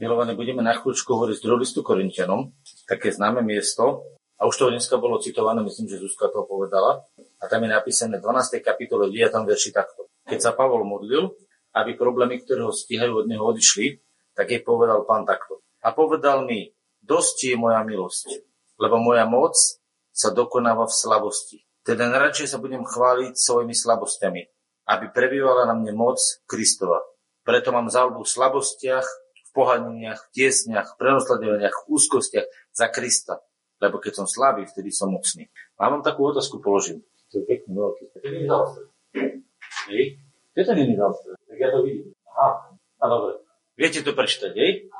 Milované, budeme na chvíľučku hovoriť z druhého listu Korintianom, také známe miesto, a už to dneska bolo citované, myslím, že Zuzka to povedala, a tam je napísané v 12. kapitole 9. verši takto. Keď sa Pavol modlil, aby problémy, ktoré ho stíhajú od neho odišli, tak jej povedal pán takto. A povedal mi, dosť je moja milosť, lebo moja moc sa dokonáva v slavosti. Teda najradšej sa budem chváliť svojimi slabosťami, aby prebývala na mne moc Kristova. Preto mám záľubu v slabostiach, v tiesniach, v úzkostiach za Krista. Lebo keď som slabý, vtedy som mocný. A vám takú otázku položím. To je pekný veľký. To je zaostrené. Hej? To není zaostrené? Tak ja to vidím. Aha. A dobre. Viete to prečítať, hej?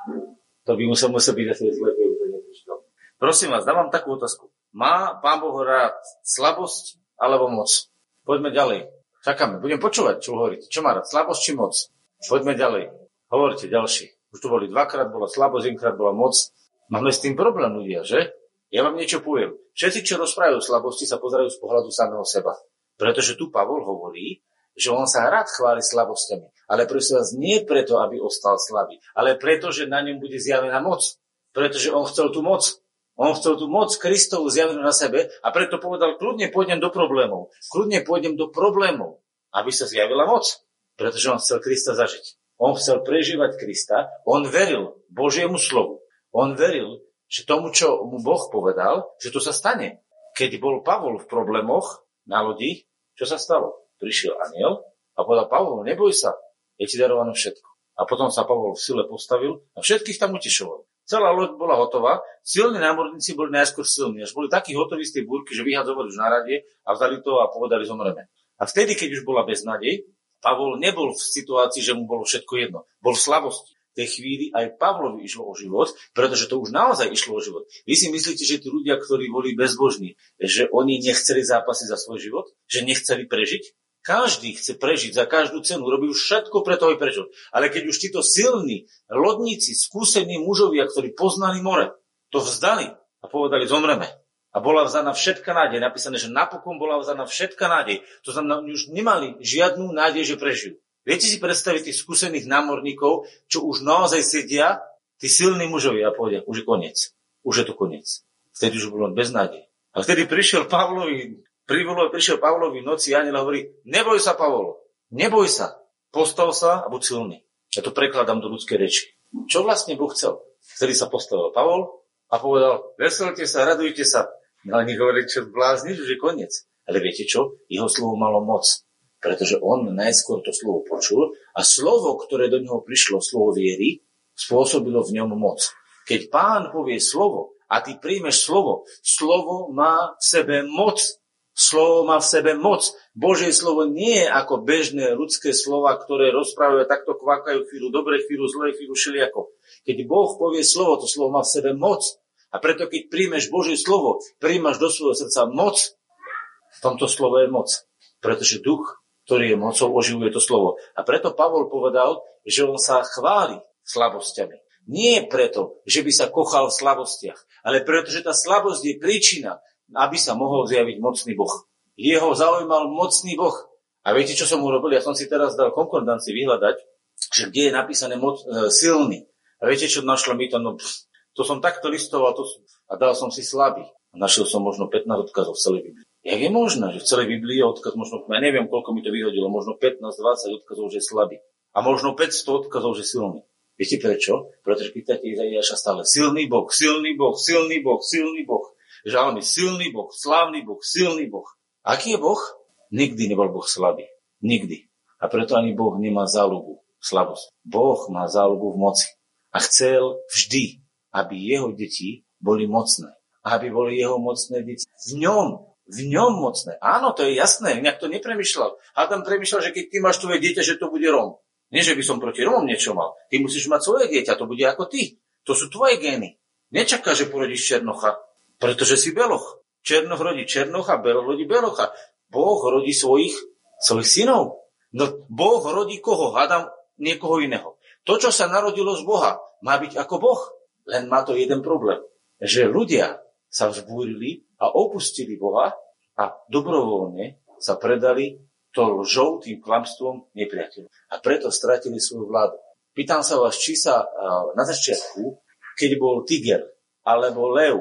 To by musel, musel byť asi keby to neprečítal. Prosím vás, dávam takú otázku. Má Pán Boh rád slabosť alebo moc? Poďme ďalej. Čakáme. Budem počúvať, čo hovoríte. Čo má rád? Slabosť či moc? Poďme ďalej. Hovorte ďalší. Už tu boli dvakrát, bola slabosť, jedenkrát bola moc. Máme s tým problém ľudia, že? Ja vám niečo poviem. Všetci, čo rozprávajú slabosti, sa pozerajú z pohľadu samého seba. Pretože tu Pavol hovorí, že on sa rád chváli slabosťami. Ale prosím vás, nie preto, aby ostal slabý, ale preto, že na ňom bude zjavená moc. Pretože on chcel tú moc. On chcel tú moc Kristovu zjavenú na sebe a preto povedal, kľudne pôjdem do problémov. Kľudne pôjdem do problémov, aby sa zjavila moc. Pretože on chcel Krista zažiť. On chcel prežívať Krista, on veril Božiemu slovu. On veril, že tomu, čo mu Boh povedal, že to sa stane. Keď bol Pavol v problémoch na lodi, čo sa stalo? Prišiel aniel a povedal Pavol, neboj sa, je ti darované všetko. A potom sa Pavol v sile postavil a všetkých tam utešoval. Celá loď bola hotová, silní námorníci boli najskôr silní, až boli takí hotoví z tej búrky, že vyhadzovali už na rade a vzali to a povedali zomreme. A vtedy, keď už bola beznadej, Pavol nebol v situácii, že mu bolo všetko jedno. Bol v slavosti. V tej chvíli aj Pavlovi išlo o život, pretože to už naozaj išlo o život. Vy si myslíte, že tí ľudia, ktorí boli bezbožní, že oni nechceli zápasy za svoj život? Že nechceli prežiť? Každý chce prežiť za každú cenu, robí všetko preto, aby prežil. Ale keď už títo silní lodníci, skúsení mužovia, ktorí poznali more, to vzdali a povedali, zomreme a bola vzaná všetka nádej. Napísané, že napokon bola vzaná všetka nádej. To znamená, oni už nemali žiadnu nádej, že prežijú. Viete si predstaviť tých skúsených námorníkov, čo už naozaj sedia, tí silní mužovia a povedia, už je koniec. Už je to koniec. Vtedy už bolo bez nádej. A vtedy prišiel Pavlovi, privolo, prišiel Pavlovi v noci a hovorí, neboj sa, Pavol, neboj sa, postav sa a buď silný. Ja to prekladám do ľudskej reči. Čo vlastne Boh chcel? Vtedy sa postavil Pavol a povedal, veselte sa, radujte sa, No oni hovorili, čo blázniš, že koniec. Ale viete čo? Jeho slovo malo moc. Pretože on najskôr to slovo počul a slovo, ktoré do neho prišlo, slovo viery, spôsobilo v ňom moc. Keď pán povie slovo a ty príjmeš slovo, slovo má v sebe moc. Slovo má v sebe moc. Božie slovo nie je ako bežné ľudské slova, ktoré rozprávajú a takto kvakajú chvíľu, dobre chvíľu, zlé chvíľu, všelijako. Keď Boh povie slovo, to slovo má v sebe moc. A preto, keď príjmeš Božie slovo, príjmaš do svojho srdca moc, v tomto slovo je moc. Pretože duch, ktorý je mocou, oživuje to slovo. A preto Pavol povedal, že on sa chváli slabosťami. Nie preto, že by sa kochal v slabostiach, ale preto, že tá slabosť je príčina, aby sa mohol zjaviť mocný Boh. Jeho zaujímal mocný Boh. A viete, čo som urobil? Ja som si teraz dal konkordancii vyhľadať, že kde je napísané moc, e, silný. A viete, čo našlo mi to? No, pff, to som takto listoval to som, a dal som si slabý. Našiel som možno 15 odkazov v celej Biblii. Jak je možné, že v celej Biblii je odkaz možno, ja neviem, koľko mi to vyhodilo, možno 15-20 odkazov, že je slabý. A možno 500 odkazov, že silný. Viete prečo? Pretože pýtate Izaiáša stále silný Boh, silný Boh, silný Boh, silný Boh. Žalmi, silný Boh, slávny Boh, silný Boh. Aký je Boh? Nikdy nebol Boh slabý. Nikdy. A preto ani Boh nemá záľubu, slabosť. Boh má záľubu v moci. A chcel vždy, aby jeho deti boli mocné. Aby boli jeho mocné deti v ňom. V ňom mocné. Áno, to je jasné, inak to nepremýšľal. A tam premýšľal, že keď ty máš tvoje dieťa, že to bude Rom. Nie, že by som proti Romom niečo mal. Ty musíš mať svoje dieťa, to bude ako ty. To sú tvoje gény. Nečaká, že porodíš Černocha, pretože si Beloch. Černoch rodí Černocha, Beloch rodí Belocha. Boh rodí svojich, svojich synov. No Boh rodí koho? Hádam niekoho iného. To, čo sa narodilo z Boha, má byť ako Boh. Len má to jeden problém, že ľudia sa vzbúrili a opustili Boha a dobrovoľne sa predali to lžou, tým klamstvom nepriateľom. A preto stratili svoju vládu. Pýtam sa vás, či sa na začiatku, keď bol tiger, alebo lev,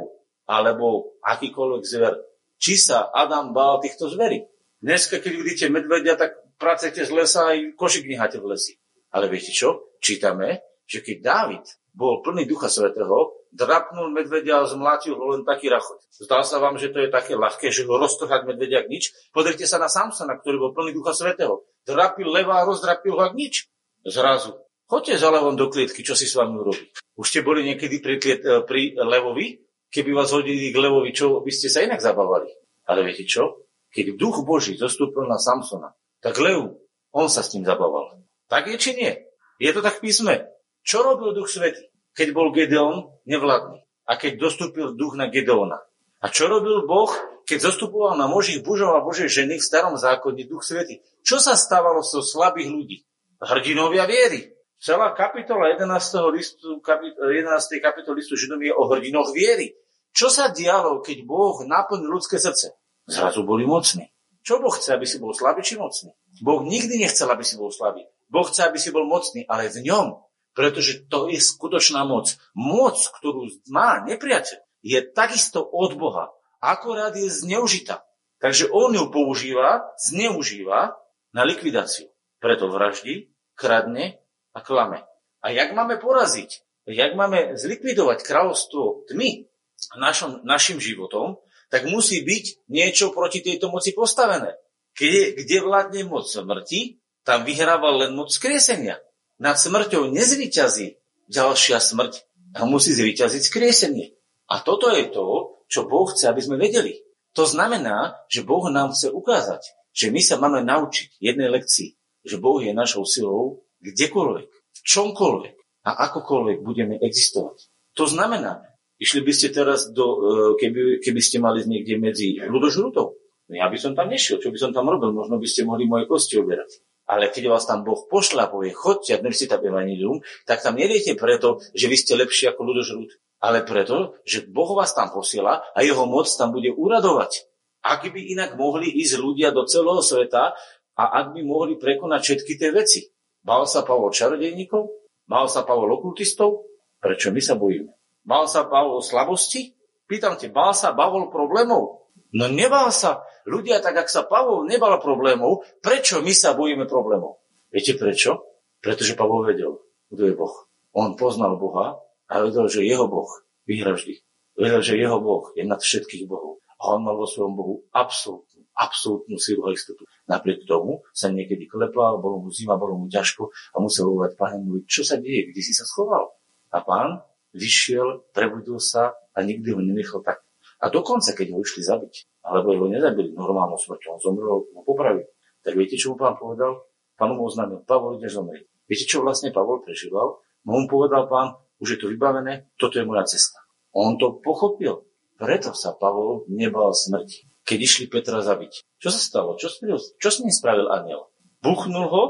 alebo akýkoľvek zver, či sa Adam bál týchto zverí. Dneska, keď vidíte medvedia, tak pracujete z lesa aj košik v lesi. Ale viete čo? Čítame, že keď Dávid bol plný Ducha Svetého, drapnul medvedia a zmlátil ho len taký rachot. Zdá sa vám, že to je také ľahké, že ho roztrhať medvedia nič? Pozrite sa na Samsona, ktorý bol plný Ducha Svetého. Drapil leva a rozdrapil ho nič. Zrazu. Choďte za levom do klietky, čo si s vami urobí. Už ste boli niekedy pri, kliet, e, pri levovi? Keby vás hodili k levovi, čo by ste sa inak zabávali? Ale viete čo? Keď duch Boží zostúpil na Samsona, tak lev, on sa s tým zabával. Tak je či nie? Je to tak písme. Čo robil duch svety? Keď bol Gedeon nevládny a keď dostúpil duch na Gedeona. A čo robil Boh, keď zostupoval na možích mužov a božej ženy v starom zákone duch svety? Čo sa stávalo so slabých ľudí? Hrdinovia viery. Celá kapitola 11. listu, kapit- 11. kapitola listu Židom je o hrdinoch viery. Čo sa dialo, keď Boh naplnil ľudské srdce? Zrazu boli mocní. Čo Boh chce, aby si bol slabý či mocný? Boh nikdy nechcel, aby si bol slabý. Boh chce, aby si bol mocný, ale v ňom pretože to je skutočná moc. Moc, ktorú má nepriateľ, je takisto od Boha, akorát je zneužitá. Takže on ju používa, zneužíva na likvidáciu. Preto vraždí, kradne a klame. A jak máme poraziť? Jak máme zlikvidovať kráľovstvo tmy našom, našim životom, tak musí byť niečo proti tejto moci postavené. Kde, kde vládne moc smrti, tam vyhráva len moc skriesenia nad smrťou nezvyťazí ďalšia smrť a musí zvyťaziť skriesenie. A toto je to, čo Boh chce, aby sme vedeli. To znamená, že Boh nám chce ukázať, že my sa máme naučiť jednej lekcii, že Boh je našou silou kdekoľvek, v čomkoľvek a akokoľvek budeme existovať. To znamená, išli by ste teraz, do, e, keby, keby ste mali niekde medzi ľudožrutov, no ja by som tam nešiel, čo by som tam robil, možno by ste mohli moje kosti oberať. Ale keď vás tam Boh pošla a povie, chodte a si tam evanilium, tak tam neviete preto, že vy ste lepší ako ľudožrút, ale preto, že Boh vás tam posiela a jeho moc tam bude uradovať. Ak by inak mohli ísť ľudia do celého sveta a ak by mohli prekonať všetky tie veci. Mal sa Pavol čarodejníkov? Mal sa Pavol okultistov? Prečo my sa bojíme? Mal sa Pavol slabosti? Pýtam te, bál sa Pavol problémov? No nebal sa. Ľudia, tak ak sa Pavol nebal problémov, prečo my sa bojíme problémov? Viete prečo? Pretože Pavol vedel, kto je Boh. On poznal Boha a vedel, že jeho Boh vyhra vždy. Vedel, že jeho Boh je nad všetkých Bohov. A on mal vo svojom Bohu absolútnu, absolútnu silu a istotu. Napriek tomu sa niekedy klepal, bolo mu zima, bolo mu ťažko a musel volať môj, čo sa deje, kde si sa schoval. A pán vyšiel, prebudil sa a nikdy ho nenechal tak a dokonca, keď ho išli zabiť, alebo ho nezabili normálnou smrťou, on zomrel, ho popravil, tak viete, čo mu pán povedal? Pán mu oznámil, Pavol, ideš zomrieť. Viete, čo vlastne Pavol prežíval? No mu povedal pán, už je to vybavené, toto je moja cesta. On to pochopil. Preto sa Pavol nebal smrti. Keď išli Petra zabiť. Čo sa stalo? Čo, spravil, čo s ním spravil aniel? Buchnul ho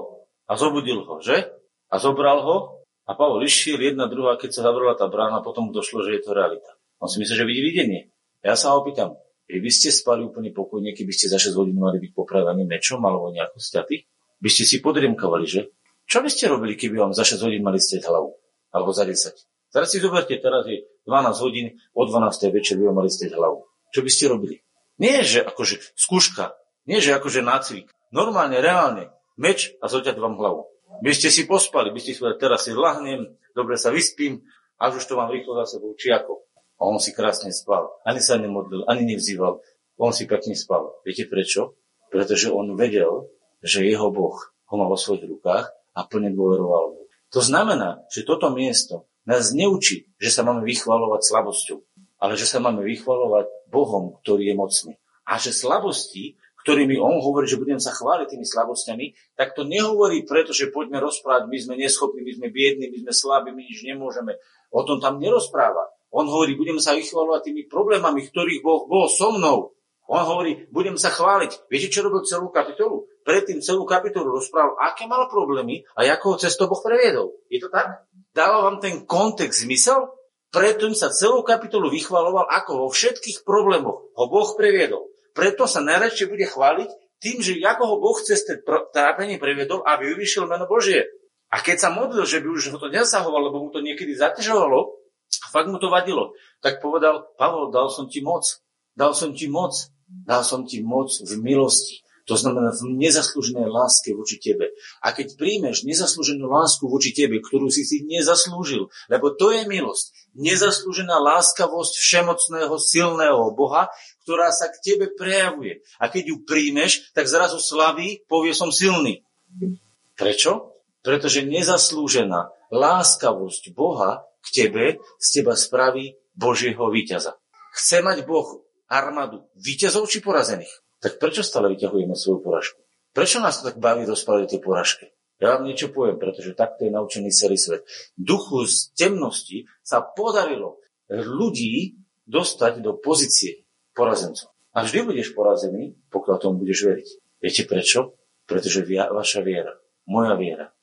a zobudil ho, že? A zobral ho a Pavol išiel jedna, druhá, keď sa zavrela tá brána, potom mu došlo, že je to realita. On si myslel, že vidí videnie. Ja sa opýtam, vy by ste spali úplne pokojne, keby ste za 6 hodín mali byť popravení mečom alebo nejako stiaty? By ste si podriemkovali, že? Čo by ste robili, keby vám za 6 hodín mali stieť hlavu? Alebo za 10? Teraz si zoberte, teraz je 12 hodín, o 12. večer by vám mali stieť hlavu. Čo by ste robili? Nie, že akože skúška, nie, že akože nácvik. Normálne, reálne, meč a zoťať vám hlavu. By ste si pospali, by ste si teraz si lahnem, dobre sa vyspím, až už to mám rýchlo za sebou, či ako. A on si krásne spal. Ani sa nemodlil, ani nevzýval. On si pekne spal. Viete prečo? Pretože on vedel, že jeho Boh ho má vo svojich rukách a plne dôveroval mu. To znamená, že toto miesto nás neučí, že sa máme vychvalovať slabosťou, ale že sa máme vychvalovať Bohom, ktorý je mocný. A že slabosti, ktorými on hovorí, že budem sa chváliť tými slabosťami, tak to nehovorí preto, že poďme rozprávať, my sme neschopní, my sme biední, my sme slabí, my nič nemôžeme. O tom tam nerozpráva. On hovorí, budem sa vychvalovať tými problémami, ktorých Boh bol so mnou. On hovorí, budem sa chváliť. Viete, čo robil celú kapitolu? Predtým celú kapitolu rozprával, aké mal problémy a ako ho cestou Boh previedol. Je to tak? Dáva vám ten kontext zmysel? Preto sa celú kapitolu vychvaloval, ako vo všetkých problémoch ho Boh previedol. Preto sa najradšej bude chváliť tým, že ako ho Boh cez trápenie previedol, aby vyvyšil meno Božie. A keď sa modlil, že by už ho to nezasahovalo, lebo mu to niekedy zaťažovalo, fakt mu to vadilo, tak povedal, Pavol, dal som ti moc, dal som ti moc, dal som ti moc v milosti. To znamená v nezaslúženej láske voči tebe. A keď príjmeš nezaslúženú lásku voči tebe, ktorú si si nezaslúžil, lebo to je milosť, nezaslúžená láskavosť všemocného, silného Boha, ktorá sa k tebe prejavuje. A keď ju príjmeš, tak zrazu slaví, povie som silný. Prečo? Pretože nezaslúžená láskavosť Boha k tebe z teba spraví Božieho víťaza. Chce mať Boh armádu víťazov či porazených? tak prečo stále vyťahujeme svoju poražku? Prečo nás to tak baví rozprávať o tej poražke? Ja vám niečo poviem, pretože takto je naučený celý svet. Duchu z temnosti sa podarilo ľudí dostať do pozície porazencov. A vždy budeš porazený, pokiaľ tomu budeš veriť. Viete prečo? Pretože via, vaša viera, moja viera,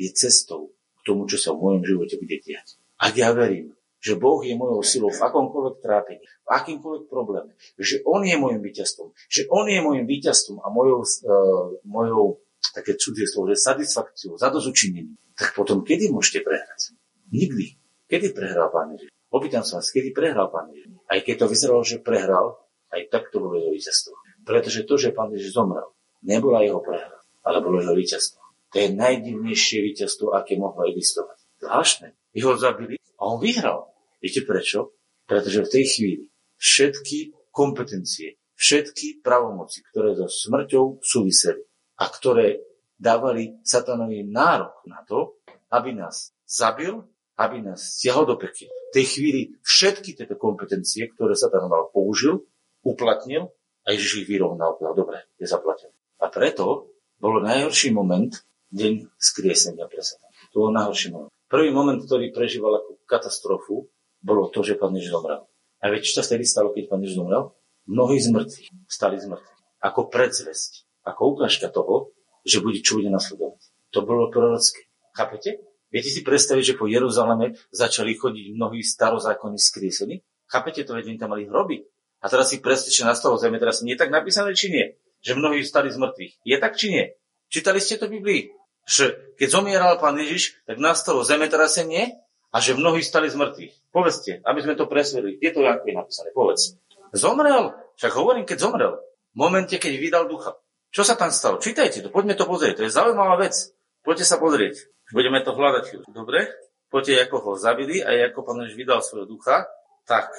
je cestou k tomu, čo sa v mojom živote bude diať. Ak ja verím, že Boh je mojou silou v akomkoľvek trápení, v akýmkoľvek probléme, že On je môjim víťazstvom, že On je môjim víťazstvom a mojou, uh, mojou také cudzie slovo, že satisfakciou, zadozučinením, tak potom kedy môžete prehrať? Nikdy. Kedy prehral Pán Ježiš? Opýtam sa vás, kedy prehral Pán Ježiš? Aj keď to vyzeralo, že prehral, aj tak to bolo jeho víťazstvo. Pretože to, že Pán Ježiš zomrel, nebola jeho prehra, ale bolo jeho víťazstvo. To je najdivnejšie víťazstvo, aké mohlo existovať. Zvláštne. Jeho zabili a on vyhral. Viete prečo? Pretože v tej chvíli všetky kompetencie, všetky pravomoci, ktoré so smrťou súviseli a ktoré dávali satanovi nárok na to, aby nás zabil, aby nás stiahol do peky. V tej chvíli všetky tieto kompetencie, ktoré Satan mal použil, uplatnil a Ježiš ich vyrovnal. Dobre, je zaplatené. A preto bol najhorší moment deň skriesenia pre Satan. To bol najhorší moment. Prvý moment, ktorý prežíval ako katastrofu, bolo to, že pán Ježiš zomrel. A viete, čo sa vtedy stalo, keď pán Ježiš zomrel? Mnohí z mŕtvych stali z mŕtvych. Ako predzvesť, ako ukážka toho, že bude, čo bude nasledovať. To bolo prorocké. Chápete? Viete si predstaviť, že po Jeruzaleme začali chodiť mnohí starozákonní skriesení? Chápete to, veď tam mali hroby. A teraz si predstavte, že nastalo zeme, teraz nie tak napísané, či nie? Že mnohí stali z mŕtvych. Je tak, či nie? Čítali ste to v Biblii? Že keď zomieral pán Ježiš, tak nastalo zemetrasenie a že mnohí stali z mŕtvych. Povedzte, aby sme to presvedli. Je to ako je napísané? Povedz. Zomrel. Však hovorím, keď zomrel. V momente, keď vydal ducha. Čo sa tam stalo? Čítajte to, poďme to pozrieť. To je zaujímavá vec. Poďte sa pozrieť. Budeme to hľadať. Dobre? Poďte, ako ho zabili a ako pán už vydal svojho ducha. Tak.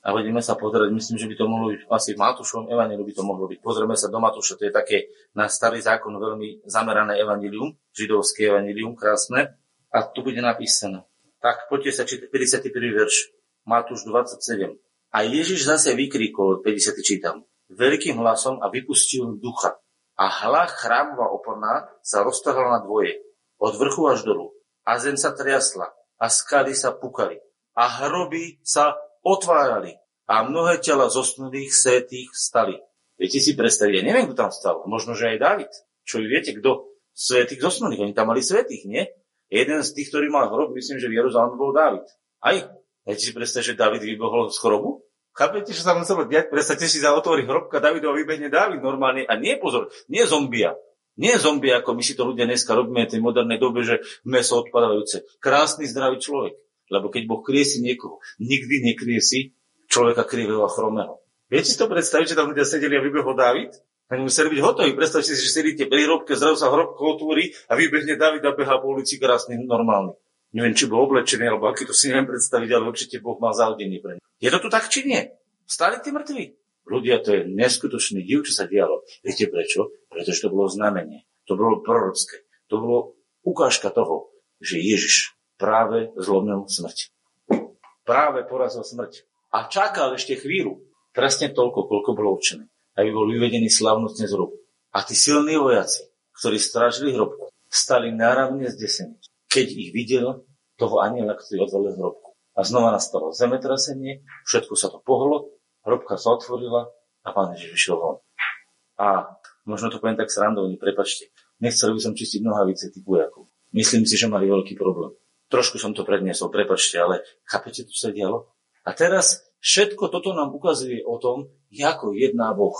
A budeme sa pozrieť, myslím, že by to mohlo byť asi v Matúšovom evaníliu by to mohlo byť. Pozrieme sa do Matúša, to je také na starý zákon veľmi zamerané evanílium, židovské evanílium, krásne. A tu bude napísané. Tak poďte sa čítať 51. verš, Matúš 27. A Ježiš zase vykríkol, 50. čítam, veľkým hlasom a vypustil ducha. A hla chrámová oporná sa roztrhla na dvoje, od vrchu až dolu. A zem sa triasla, a skaly sa pukali, a hroby sa otvárali, a mnohé tela zosnulých svetých stali. Viete si predstaviť, ja neviem, kto tam stal, možno, že aj David. Čo vy viete, kto? Svetých zosnulých, oni tam mali svetých, nie? Jeden z tých, ktorý mal hrob, myslím, že v Jeruzaleme bol David. Aj. Viete si predstaviť, že David vybohol z chorobu? Chápete, čo sa muselo diať? Predstavte si, za otvorí hrobka Davidova vybehne David normálne. A nie pozor, nie zombia. Nie zombia, ako my si to ľudia dneska robíme v tej modernej dobe, že meso odpadajúce. Krásny, zdravý človek. Lebo keď Boh kriesi niekoho, nikdy nekriesi človeka krivého a chromého. Viete si to predstaviť, že tam ľudia sedeli a vybehol David? Oni museli byť hotoví. Predstavte si, že sedíte pri hrobke, zrazu sa hrobko otvorí a vybehne David a behá po ulici krásny, normálny. Neviem, či bol oblečený, alebo aký to si neviem predstaviť, ale určite Boh mal zaudený pre ne. Je to tu tak, či nie? Stali tí mŕtvi. Ľudia, to je neskutočný div, čo sa dialo. Viete prečo? Pretože to bolo znamenie. To bolo prorocké. To bolo ukážka toho, že Ježiš práve zlomil smrť. Práve porazil smrť. A čakal ešte chvíľu. Presne toľko, koľko bolo určené aby bol vyvedený slavnostne z hrobu. A tí silní vojaci, ktorí strážili hrobku, stali náravne zdesení, keď ich videl toho aniela, ktorý odvalil hrobku. A znova nastalo zemetrasenie, všetko sa to pohlo, hrobka sa otvorila a pán Ježiš vyšiel von. A možno to poviem tak srandovne, prepačte. Nechcel by som čistiť nohavice typu vojakov. Myslím si, že mali veľký problém. Trošku som to predniesol, prepačte, ale chápete, čo sa dialo? A teraz Všetko toto nám ukazuje o tom, ako jedná Boh.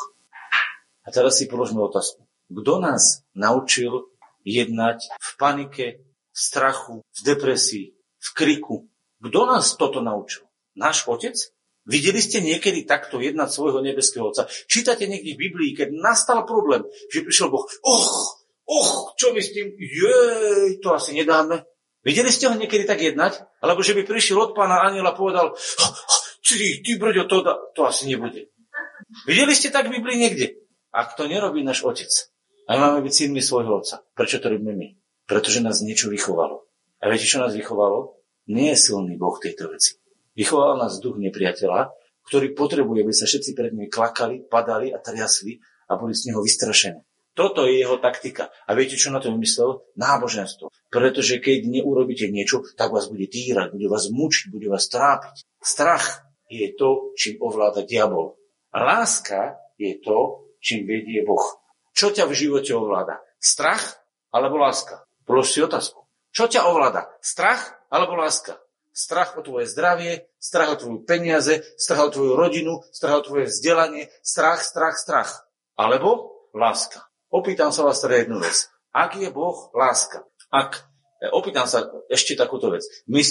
A teraz si položme otázku. Kto nás naučil jednať v panike, v strachu, v depresii, v kriku. Kto nás toto naučil? Náš otec? Videli ste niekedy takto jednať svojho nebeského otca? Čítate niekde v Biblii, keď nastal problém, že prišiel Boh, och, och, čo my s tým, jej, to asi nedáme. Videli ste ho niekedy tak jednať? Alebo že by prišiel od pána aniela a povedal, ty, ty brďo, to, to asi nebude. Videli ste tak v Biblii niekde? Ak to nerobí náš otec, a máme byť synmi svojho otca, prečo to robíme my? Pretože nás niečo vychovalo. A viete, čo nás vychovalo? Nie je silný Boh tejto veci. Vychoval nás duch nepriateľa, ktorý potrebuje, aby sa všetci pred ním klakali, padali a triasli a boli z neho vystrašení. Toto je jeho taktika. A viete, čo na to vymyslel? Náboženstvo. Pretože keď neurobíte niečo, tak vás bude týrať, bude vás mučiť, bude vás trápiť. Strach je to, čím ovláda diabol. Láska je to, čím vedie Boh. Čo ťa v živote ovláda? Strach alebo láska? Polož si otázku. Čo ťa ovláda? Strach alebo láska? Strach o tvoje zdravie, strach o tvoju peniaze, strach o tvoju rodinu, strach o tvoje vzdelanie, strach, strach, strach. Alebo láska. Opýtam sa vás teda jednu vec. Ak je Boh láska? Ak, e, opýtam sa ešte takúto vec. My, e,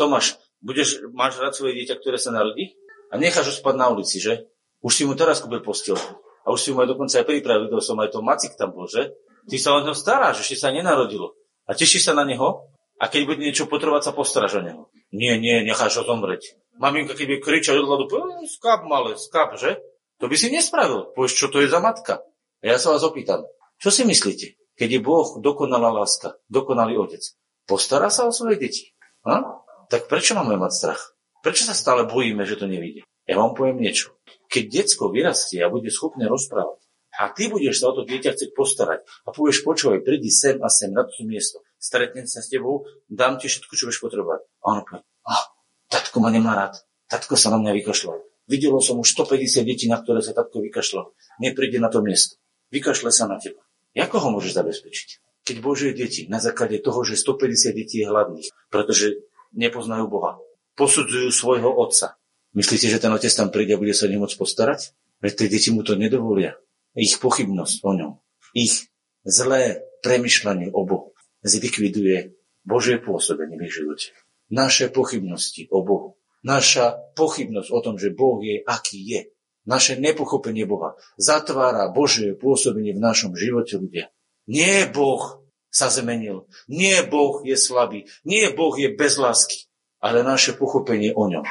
Tomáš, budeš, máš rád svoje dieťa, ktoré sa narodí? A necháš ho spať na ulici, že? Už si mu teraz kúpil postielku. A už si mu aj dokonca aj pripravil, videl som aj to Macik tam bol, že? Ty sa o neho staráš, ešte sa nenarodilo. A tešíš sa na neho? A keď bude niečo potrebovať, sa postaráš o neho. Nie, nie, necháš ho zomrieť. Maminka, keď by kričať od hladu, skáp malé, skáp, že? To by si nespravil. Povieš, čo to je za matka? A ja sa vás opýtam, čo si myslíte, keď je Boh dokonalá láska, dokonalý otec? Postará sa o svoje deti? A? Tak prečo máme mať strach? Prečo sa stále bojíme, že to nevíde? Ja vám poviem niečo. Keď detsko vyrastie a bude schopné rozprávať, a ty budeš sa o to dieťa chcieť postarať a povieš, počúvaj, prídi sem a sem na toto miesto, stretnem sa s tebou, dám ti všetko, čo budeš potrebovať. A on povie, ah, tatko ma nemá rád, tatko sa na mňa vykašľal. Videlo som už 150 detí, na ktoré sa tatko vykašľal. Nepríde na to miesto. Vykašle sa na teba. Ako ho môžeš zabezpečiť? Keď Božie deti na základe toho, že 150 detí je hladných, pretože nepoznajú Boha, posudzujú svojho otca. Myslíte, že ten otec tam príde a bude sa nemôcť postarať? Veď tie deti mu to nedovolia. Ich pochybnosť o ňom, ich zlé premyšľanie o Bohu zlikviduje Božie pôsobenie v ich živote. Naše pochybnosti o Bohu, naša pochybnosť o tom, že Boh je, aký je, naše nepochopenie Boha zatvára Božie pôsobenie v našom živote ľudia. Nie Boh sa zmenil, nie Boh je slabý, nie Boh je bez lásky, ale naše pochopenie o ňom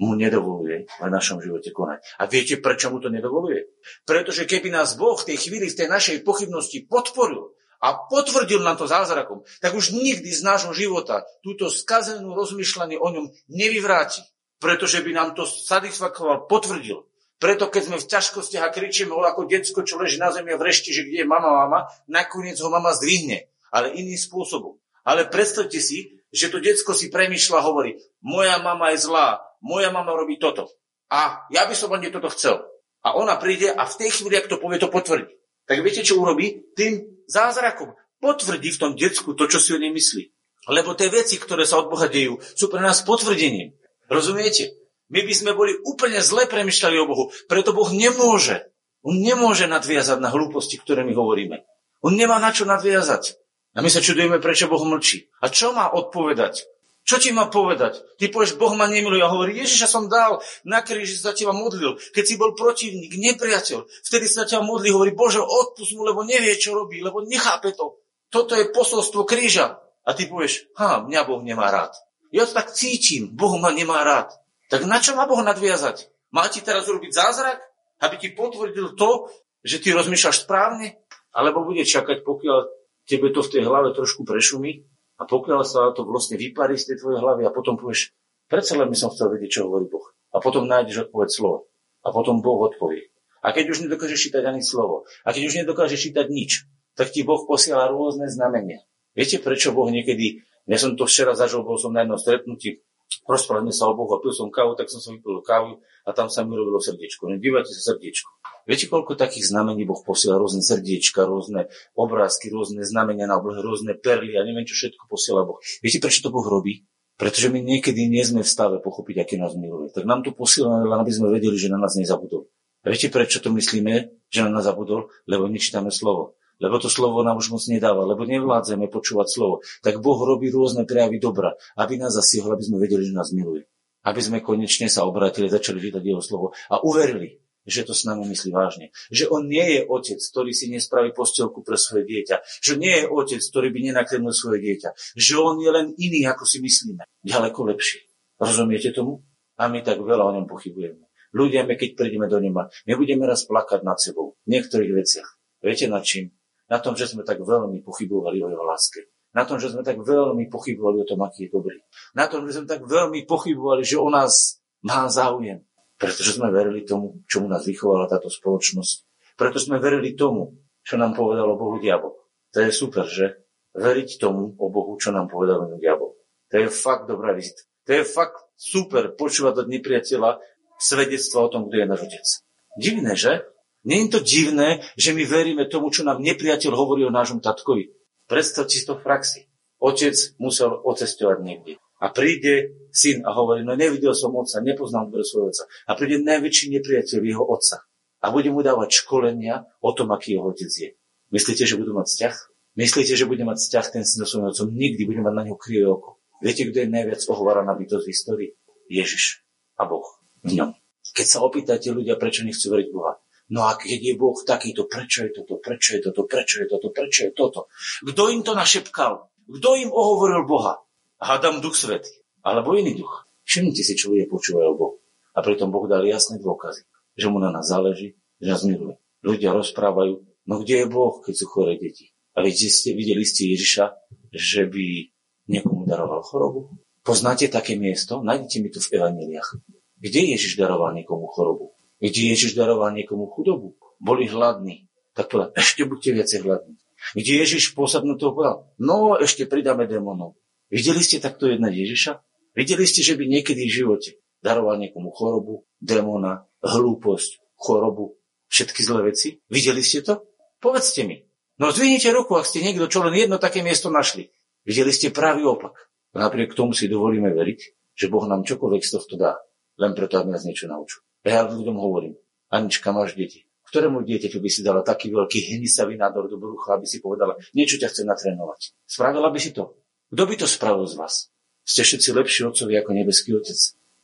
mu nedovoluje v našom živote konať. A viete, prečo mu to nedovoluje? Pretože keby nás Boh v tej chvíli, v tej našej pochybnosti podporil, a potvrdil nám to zázrakom, tak už nikdy z nášho života túto skazenú rozmýšľanie o ňom nevyvráti. Pretože by nám to satisfakoval, potvrdil. Preto keď sme v ťažkostiach a kričíme ho ako decko, čo leží na zemi a vrešti, že kde je mama, mama, nakoniec ho mama zdvihne. Ale iným spôsobom. Ale predstavte si, že to decko si premýšľa a hovorí, moja mama je zlá, moja mama robí toto. A ja by som ani toto chcel. A ona príde a v tej chvíli, ak to povie, to potvrdí. Tak viete, čo urobí? Tým zázrakom. Potvrdí v tom decku to, čo si o nej myslí. Lebo tie veci, ktoré sa od Boha dejú, sú pre nás potvrdením. Rozumiete? My by sme boli úplne zle premyšľali o Bohu. Preto Boh nemôže. On nemôže nadviazať na hlúposti, ktoré my hovoríme. On nemá na čo nadviazať. A my sa čudujeme, prečo Boh mlčí. A čo má odpovedať? Čo ti má povedať? Ty povieš, Boh ma nemiluje a hovorí, Ježiša som dal na kríži, sa teba modlil. Keď si bol protivník, nepriateľ, vtedy sa ťa modlí, hovorí, Bože, odpust mu, lebo nevie, čo robí, lebo nechápe to. Toto je posolstvo kríža. A ty povieš, ha, mňa Boh nemá rád. Ja to tak cítim, Boh ma nemá rád. Tak na čo má Boh nadviazať? Má ti teraz urobiť zázrak, aby ti potvrdil to, že ty rozmýšľaš správne? Alebo bude čakať, pokiaľ tebe to v tej hlave trošku prešumí a pokiaľ sa to vlastne vyparí z tej tvojej hlavy a potom povieš, predsa len by som chcel vedieť, čo hovorí Boh. A potom nájdeš odpoveď slovo. A potom Boh odpovie. A keď už nedokážeš čítať ani slovo, a keď už nedokážeš čítať nič, tak ti Boh posiela rôzne znamenia. Viete, prečo Boh niekedy, ja som to včera zažil, bol som na jednom stretnutí, rozprávali sa o Bohu a pil som kávu, tak som sa vypil kávu a tam sa mi robilo srdiečko. No dívajte sa srdiečko. Viete, koľko takých znamení Boh posiela? Rôzne srdiečka, rôzne obrázky, rôzne znamenia na oblohe, rôzne perly a neviem, čo všetko posiela Boh. Viete, prečo to Boh robí? Pretože my niekedy nie sme v stave pochopiť, aký nás miluje. Tak nám to posiela, len aby sme vedeli, že na nás nezabudol. Viete, prečo to myslíme, že na nás zabudol? Lebo nečítame slovo. Lebo to slovo nám už moc nedáva, lebo nevládzeme počúvať slovo, tak Boh robí rôzne prejavy dobra, aby nás zasiahol, aby sme vedeli, že nás miluje. Aby sme konečne sa obratili, začali čítať jeho slovo a uverili, že to s nami myslí vážne. Že on nie je otec, ktorý si nespraví postelku pre svoje dieťa. Že nie je otec, ktorý by nenakrmil svoje dieťa. Že on je len iný, ako si myslíme. Ďaleko lepší. Rozumiete tomu? A my tak veľa o ňom pochybujeme. Ľudia, my keď prídeme do neba, my budeme raz plakať nad sebou v niektorých veciach. Viete nad čím? Na tom, že sme tak veľmi pochybovali o jeho láske. Na tom, že sme tak veľmi pochybovali o tom, aký je dobrý. Na tom, že sme tak veľmi pochybovali, že o nás má záujem. Pretože sme verili tomu, čomu nás vychovala táto spoločnosť. Preto sme verili tomu, čo nám povedal o Bohu diabol. To je super, že? Veriť tomu o Bohu, čo nám povedal diabol. To je fakt dobrá vizitka. To je fakt super počúvať od nepriateľa svedectva o tom, kto je náš otec. Divné, že? Nie je to divné, že my veríme tomu, čo nám nepriateľ hovorí o nášom tatkovi. Predstavte si to v praxi. Otec musel ocestovať niekde. A príde syn a hovorí, no nevidel som otca, nepoznám dobre svojho otca. A príde najväčší nepriateľ jeho otca. A bude mu dávať školenia o tom, aký jeho otec je. Myslíte, že budú mať vzťah? Myslíte, že bude mať vzťah ten syn so svojím otcom? Nikdy bude mať na ňo krivé oko. Viete, kto je najviac ohováraná bytosť v histórii? Ježiš a Boh v ňom. Keď sa opýtate ľudia, prečo nechcú veriť Boha, No a keď je Boh takýto, prečo je toto, prečo je toto, prečo je toto, prečo je toto? Kto im to našepkal? Kto im ohovoril Boha? Hádam duch svetý. Alebo iný duch. Všimnite si, čo ľudia počúvajú o Bohu. A pritom Boh dal jasné dôkazy, že mu na nás záleží, že nás miluje. Ľudia rozprávajú, no kde je Boh, keď sú choré deti? A videli ste, videli ste Ježiša, že by niekomu daroval chorobu? Poznáte také miesto? Nájdete mi to v evaneliách. Kde Ježiš daroval niekomu chorobu? Kde Ježiš daroval niekomu chudobu. Boli hladní. Tak povedal, ešte buďte viacej hladní. Kde Ježiš pôsobnú toho povedal, no ešte pridáme démonov. Videli ste takto jednať Ježiša? Videli ste, že by niekedy v živote daroval niekomu chorobu, démona, hlúposť, chorobu, všetky zlé veci? Videli ste to? Povedzte mi. No zdvihnite ruku, ak ste niekto, čo len jedno také miesto našli. Videli ste pravý opak. Napriek tomu si dovolíme veriť, že Boh nám čokoľvek z tohto dá, len preto, aby nás niečo naučil. Ja ľuďom hovorím, Anička, máš deti. Ktorému dieťaťu by si dala taký veľký hnisavý nádor do brucha, aby si povedala, niečo ťa chce natrénovať. Spravila by si to? Kto by to spravil z vás? Ste všetci lepší otcovi ako nebeský otec.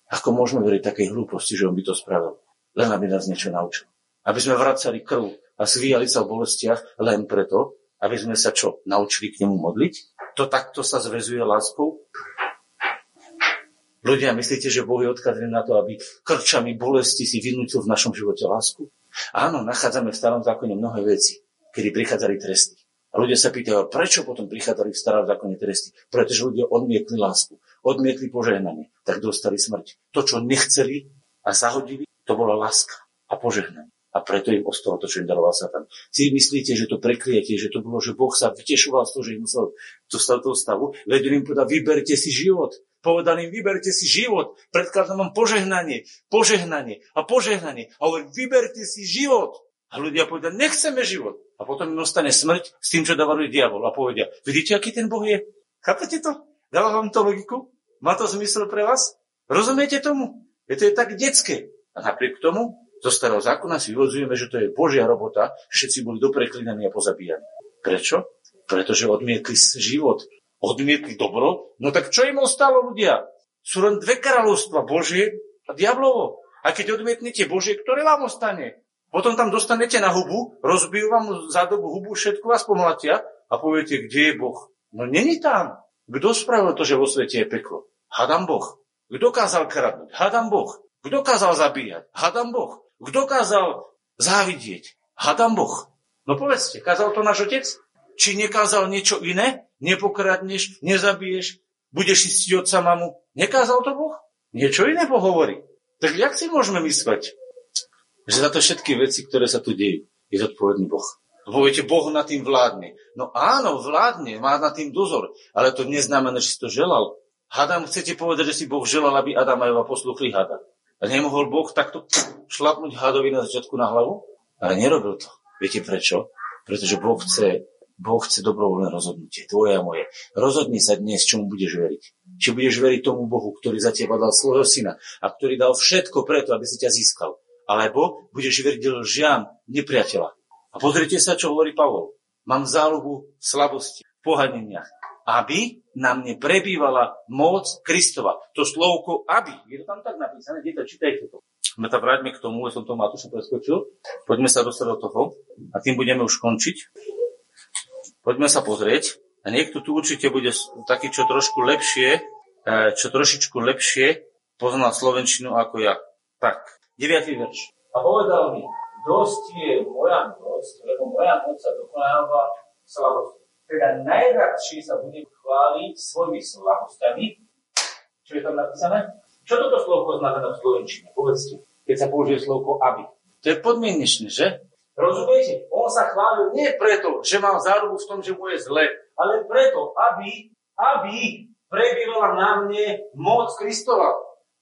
Ako môžeme veriť takej hlúposti, že on by to spravil? Len aby nás niečo naučil. Aby sme vracali krv a svíjali sa v bolestiach len preto, aby sme sa čo, naučili k nemu modliť? To takto sa zväzuje láskou? Ľudia, myslíte, že Boh je odkazený na to, aby krčami bolesti si vynútil v našom živote lásku? Áno, nachádzame v starom zákone mnohé veci, kedy prichádzali tresty. A ľudia sa pýtajú, prečo potom prichádzali v starom zákone tresty? Pretože ľudia odmietli lásku, odmietli požehnanie, tak dostali smrť. To, čo nechceli a zahodili, to bola láska a požehnanie. A preto im ostalo to, čo im daroval Satan. Si myslíte, že to prekliete, že to bolo, že Boh sa vytešoval z toho, že im musel dostať toho stavu? Vedel im povedať, vyberte si život. Povedal im, vyberte si život. Predkladám vám požehnanie, požehnanie a požehnanie. A hovorí, vyberte si život. A ľudia povedia, nechceme život. A potom im ostane smrť s tým, čo dávajú diabol. A povedia, vidíte, aký ten Boh je? Chápete to? Dáva vám to logiku? Má to zmysel pre vás? Rozumiete tomu? Je to je tak detské. A napriek tomu zo starého zákona si vyvodzujeme, že to je Božia robota, že všetci boli dopreklinaní a pozabíjani. Prečo? Pretože odmietli život, odmietli dobro. No tak čo im ostalo ľudia? Sú len dve kráľovstva, Božie a diablovo. A keď odmietnete Božie, ktoré vám ostane? Potom tam dostanete na hubu, rozbijú vám za dobu hubu, všetko vás pomlatia a poviete, kde je Boh. No není tam. Kto spravil to, že vo svete je peklo? Hadam Boh. Kto kázal kradnúť? Hadam Boh. Kto kázal zabíjať? Hadam Boh. Kto kázal závidieť? Hadam Boh. No povedzte, kázal to náš otec? Či nekázal niečo iné? Nepokradneš, nezabiješ, budeš istiť otca mamu. Nekázal to Boh? Niečo iné Boh hovorí. Tak jak si môžeme mysleť, že za to všetky veci, ktoré sa tu dejú, je zodpovedný Boh? Poviete, Boh nad tým vládne. No áno, vládne, má nad tým dozor, ale to neznamená, že si to želal. Hadam, chcete povedať, že si Boh želal, aby Adam a Eva posluchli hada. A nemohol Boh takto šlapnúť hadovi na začiatku na hlavu? Ale nerobil to. Viete prečo? Pretože Boh chce, boh chce dobrovoľné rozhodnutie, tvoje a moje. Rozhodni sa dnes, čomu budeš veriť. Či budeš veriť tomu Bohu, ktorý za teba dal svojho syna a ktorý dal všetko preto, aby si ťa získal. Alebo budeš veriť lžiam nepriateľa. A pozrite sa, čo hovorí Pavol. mám záľubu slabosti, pohaneniach, aby na mne prebývala moc Kristova. To slovko aby, je to tam tak napísané, dieťa, čítajte to. My to vráťme k tomu, ja som to Matúša preskočil. Poďme sa dostať do toho a tým budeme už končiť. Poďme sa pozrieť. A niekto tu určite bude taký, čo trošku lepšie, e, čo trošičku lepšie pozná Slovenčinu ako ja. Tak, 9. verš. A povedal mi, dosť je moja milosť, lebo moja moc sa dokonáva slabosť. Teda najradšie sa budem chváliť svojimi slabostami. Čo je tam napísané? Čo toto slovo znamená v slovenčine? Povedzte, keď sa použije slovo aby. To je podmienečné, že? Rozumiete? On sa chválil nie preto, že mal zárubu v tom, že mu je zle, ale preto, aby, aby prebývala na mne moc Kristova.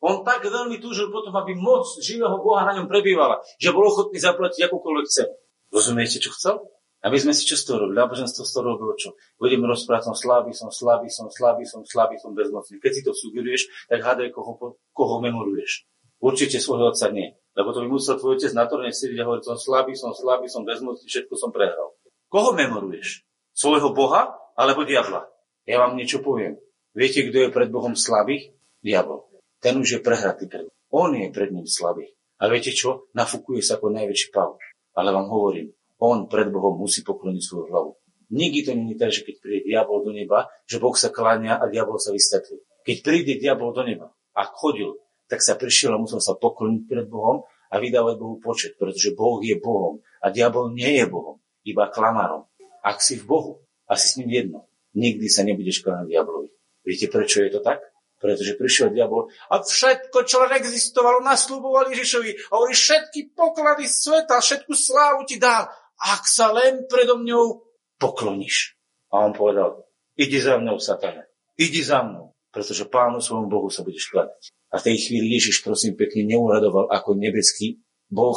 On tak veľmi túžil potom, aby moc živého Boha na ňom prebývala, že bol ochotný zaplatiť akúkoľvek cenu. Rozumiete, čo chcel? Aby sme si čo z toho robili? Náboženstvo z toho robilo čo? Budeme rozprávať, som slabý, som slabý, som slabý, som slabý, som bezmocný. Keď si to sugeruješ, tak hádaj, koho, koho memoruješ. Určite svojho otca nie. Lebo to by musel tvoj otec na torne sedieť a hovoriť, som slabý, som slabý, som bezmocný, všetko som prehral. Koho memoruješ? Svojho Boha alebo diabla? Ja vám niečo poviem. Viete, kto je pred Bohom slabý? Diabol. Ten už je prehratý pred On je pred ním slabý. A viete čo? Nafúkuje sa ako najväčší pav. Ale vám hovorím, on pred Bohom musí pokloniť svoju hlavu. Nikdy to nie je tak, že keď príde diabol do neba, že Boh sa kláňa a diabol sa vystatlí. Keď príde diabol do neba a chodil, tak sa prišiel a musel sa pokloniť pred Bohom a vydávať Bohu počet, pretože Boh je Bohom a diabol nie je Bohom, iba klamárom. Ak si v Bohu a si s ním jedno, nikdy sa nebudeš kláňať diablovi. Viete, prečo je to tak? Pretože prišiel diabol a všetko, čo len existovalo, nasľuboval Ježišovi a hovorí, všetky poklady sveta, všetku slávu ti dal ak sa len predo mňou pokloníš. A on povedal, idi za mnou, satane, idi za mnou, pretože pánu svojmu Bohu sa budeš kladať. A v tej chvíli Ježiš, prosím pekne, neuradoval ako nebeský Boh,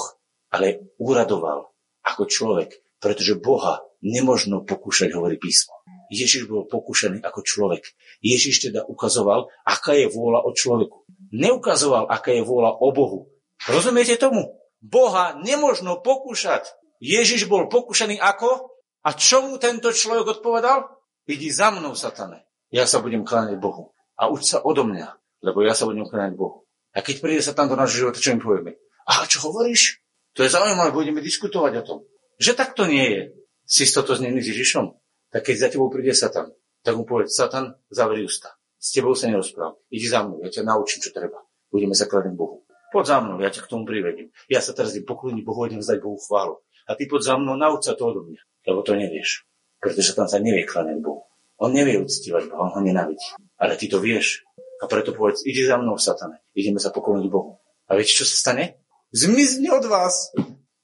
ale uradoval ako človek, pretože Boha nemožno pokúšať, hovorí písmo. Ježiš bol pokúšaný ako človek. Ježiš teda ukazoval, aká je vôľa o človeku. Neukazoval, aká je vôľa o Bohu. Rozumiete tomu? Boha nemožno pokúšať. Ježiš bol pokušený ako? A čo mu tento človek odpovedal? Idi za mnou, satane. Ja sa budem kláňať Bohu. A uč sa odo mňa, lebo ja sa budem kláňať Bohu. A keď príde sa tam do nášho života, čo im povieme? A čo hovoríš? To je zaujímavé, budeme diskutovať o tom. Že tak to nie je. Si stotožnený s Ježišom? Tak keď za tebou príde Satan, tak mu povedz, Satan, zavri ústa. S tebou sa nerozprávam. Idi za mnou, ja ťa naučím, čo treba. Budeme sa kladať Bohu. Poď za mnou, ja ťa k tomu privedím. Ja sa teraz idem pokloniť Bohu, idem zdať Bohu chválu a ty poď za mnou, nauč sa to odo mňa, lebo to nevieš. Pretože tam sa nevie kláňať Bohu. On nevie uctívať Boha, on ho nenávidí. Ale ty to vieš. A preto povedz, ide za mnou, satane. Ideme sa pokloniť Bohu. A viete, čo sa stane? Zmizne od vás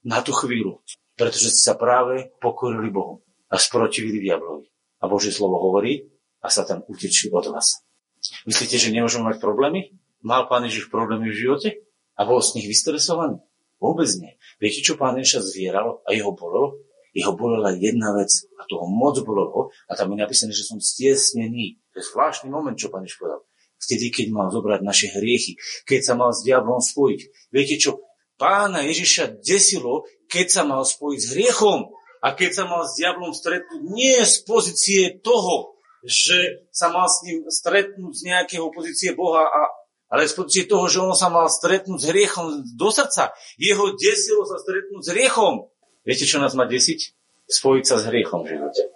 na tú chvíľu. Pretože ste sa práve pokorili Bohu a sprotivili diablovi. A Božie slovo hovorí a Satan utečí od vás. Myslíte, že nemôžeme mať problémy? Mal Pán Ježiš problémy v živote? A bol z nich vystresovaný? Vôbec nie. Viete, čo pán Ježiša zvieralo a jeho bolelo? Jeho bolela jedna vec a toho moc bolelo a tam je napísané, že som stiesnený. To je zvláštny moment, čo pán Ježiš povedal. Vtedy, keď mal zobrať naše hriechy, keď sa mal s diablom spojiť. Viete čo? Pána Ježiša desilo, keď sa mal spojiť s hriechom a keď sa mal s diablom stretnúť nie z pozície toho, že sa mal s ním stretnúť z nejakého pozície Boha a ale z toho, že on sa mal stretnúť s hriechom do srdca. Jeho desilo sa stretnúť s hriechom. Viete, čo nás má desiť? Spojiť sa s hriechom v živote.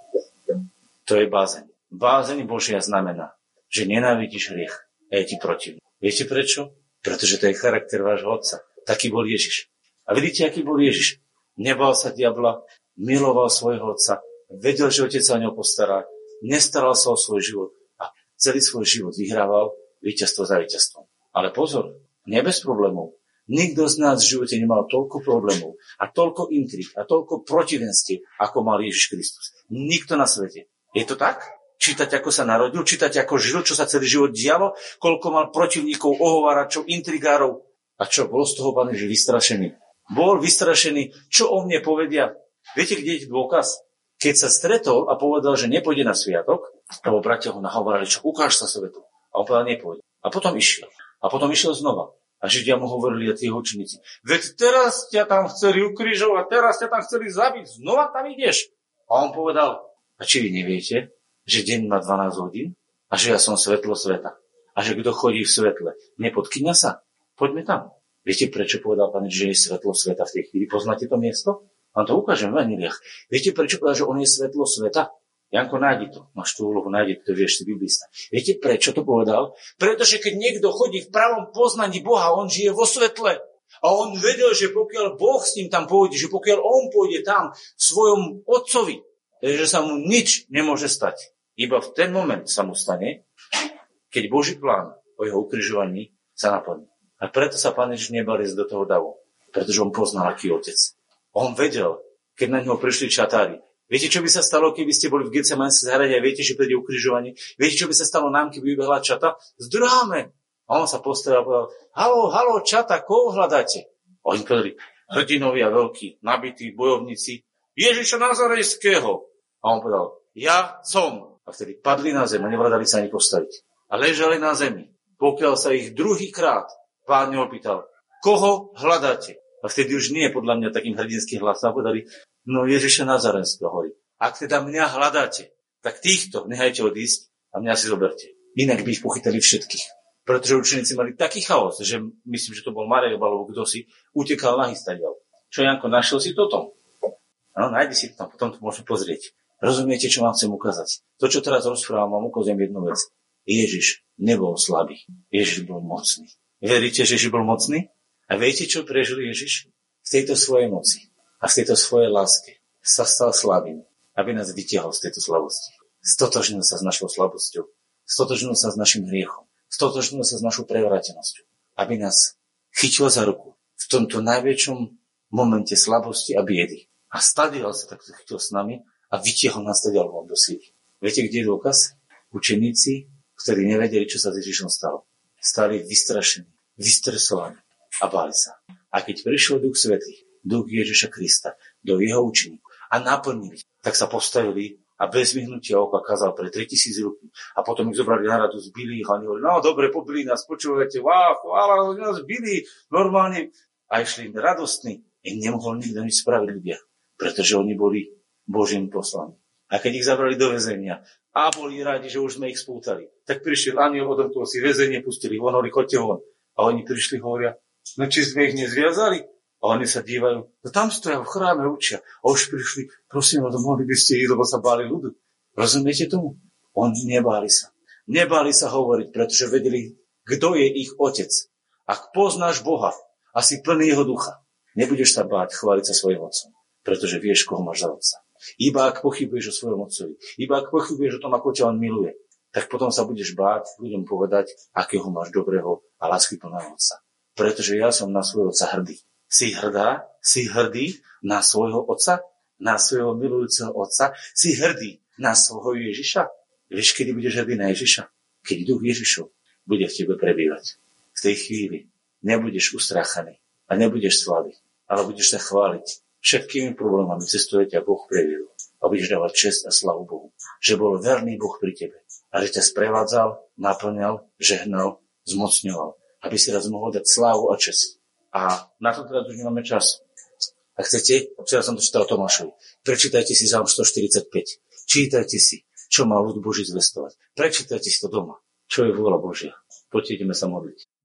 To je bázeň. Bázeň Božia znamená, že nenávidíš hriech a je ti protivný. Viete prečo? Pretože to je charakter vášho otca. Taký bol Ježiš. A vidíte, aký bol Ježiš? Nebal sa diabla, miloval svojho otca, vedel, že otec sa o neho postará, nestaral sa o svoj život a celý svoj život vyhrával víťazstvo za víťazstvom. Ale pozor, nie bez problémov. Nikto z nás v živote nemal toľko problémov a toľko intrik a toľko protivenstiev, ako mal Ježiš Kristus. Nikto na svete. Je to tak? Čítať, ako sa narodil, čítať, ako žil, čo sa celý život dialo, koľko mal protivníkov, ohováračov, intrigárov. A čo, bol z toho pán Ježiš vystrašený? Bol vystrašený, čo o mne povedia. Viete, kde je dôkaz? Keď sa stretol a povedal, že nepôjde na sviatok, lebo bratia ho nahovorali, čo ukáž sa svetu. A on povedal, nepôjde. A potom išiel. A potom išiel znova. A Židia mu hovorili a tí učeníci, veď teraz ťa tam chceli ukrižovať, teraz ťa tam chceli zabiť, znova tam ideš. A on povedal, a či vy neviete, že deň má 12 hodín a že ja som svetlo sveta. A že kto chodí v svetle, nepodkyňa sa. Poďme tam. Viete, prečo povedal pán, že je svetlo sveta v tej chvíli? Poznáte to miesto? Vám to ukážem v Aniliach. Viete, prečo povedal, že on je svetlo sveta? Janko, nájdi to. Máš tú úlohu, nájdi to, vieš si biblista. Viete, prečo to povedal? Pretože keď niekto chodí v pravom poznaní Boha, on žije vo svetle. A on vedel, že pokiaľ Boh s ním tam pôjde, že pokiaľ on pôjde tam v svojom otcovi, že sa mu nič nemôže stať. Iba v ten moment sa mu stane, keď Boží plán o jeho ukrižovaní sa naplní. A preto sa pán Ježiš nebal do toho davu, pretože on poznal, aký otec. On vedel, keď na neho prišli čatári, Viete, čo by sa stalo, keby ste boli v Getsemanskej zahrade a viete, že príde ukrižovanie? Viete, čo by sa stalo nám, keby vybehla čata? Zdráme. A on sa postavil a povedal, halo, halo, čata, koho hľadáte? Oni povedali, hrdinovia veľkí, nabití bojovníci, Ježiša Nazarejského. A on povedal, ja som. A vtedy padli na zem a nevládali sa ani postaviť. A ležali na zemi. Pokiaľ sa ich druhý krát pán neopýtal, koho hľadáte? A vtedy už nie podľa mňa takým hrdinským hlasom. Povedali, No Ježiša Nazarenského hovorí. Ak teda mňa hľadáte, tak týchto nechajte odísť a mňa si zoberte. Inak by ich pochytali všetkých. Pretože učeníci mali taký chaos, že myslím, že to bol Marek alebo kto si utekal na hystadiel. Čo Janko, našiel si toto? No, nájdi si to tam, potom to môžeme pozrieť. Rozumiete, čo vám chcem ukázať? To, čo teraz rozprávam, vám ukážem jednu vec. Ježiš nebol slabý. Ježiš bol mocný. Veríte, že Ježiš bol mocný? A viete, čo prežil Ježiš? V tejto svojej moci a z tejto svojej lásky sa stal slabým, aby nás vytiahol z tejto slabosti. Stotožnil sa s našou slabosťou, stotožnil sa s našim hriechom, stotožnil sa s našou prevratenosťou, aby nás chytil za ruku v tomto najväčšom momente slabosti a biedy. A stadial sa takto chytil s nami a vytiahol nás stadial von do síly. Viete, kde je dôkaz? Učeníci, ktorí nevedeli, čo sa s Ježišom stalo. Stali vystrašení, vystresovaní a báli sa. A keď prišiel Duch Svetý, duch Ježiša Krista do jeho učení a naplnili. Tak sa postavili a bez vyhnutia oka kázal pre 3000 ľudí. A potom ich zobrali na radu, zbili ich a oni hovorili, no dobre, pobili nás, počúvajte, wow, chvála, nás zbili normálne. A išli radostní. Im nemohol nikto nič spraviť ľudia, pretože oni boli Božím poslaní. A keď ich zabrali do väzenia a boli radi, že už sme ich spútali, tak prišiel aniel, odomkol si väzenie, pustili von, hovorili, chodte von. A oni prišli, hovoria, no či sme ich nezviazali? A oni sa dívajú, no tam stoja v chráme učia. A už prišli, prosím, no mohli by ste ísť, lebo sa báli ľudu. Rozumiete tomu? Oni nebáli sa. Nebáli sa hovoriť, pretože vedeli, kto je ich otec. Ak poznáš Boha a si plný jeho ducha, nebudeš sa báť chváliť sa svojim otcom, pretože vieš, koho máš za otca. Iba ak pochybuješ o svojom otcovi, iba ak pochybuješ o tom, ako ťa on miluje, tak potom sa budeš báť ľuďom povedať, akého máš dobrého a láskyplného otca. Pretože ja som na svojho otca hrdý. Si hrdá, si hrdý na svojho otca, na svojho milujúceho otca, si hrdý na svojho Ježiša. Vieš, kedy budeš hrdý na Ježiša? Keď duch Ježišov bude v tebe prebývať. V tej chvíli nebudeš ustráchaný a nebudeš slabý, ale budeš sa chváliť všetkými problémami, cez ktoré ťa Boh previedol. A budeš dávať čest a slavu Bohu. Že bol verný Boh pri tebe. A že ťa sprevádzal, naplňal, žehnal, zmocňoval. Aby si raz mohol dať slávu a čest a na to teda už nemáme čas. Ak chcete, včera som to čítal Tomášovi, prečítajte si Žalm 145. Čítajte si, čo má ľud Boží zvestovať. Prečítajte si to doma. Čo je vôľa Božia. Poďte, ideme sa modliť.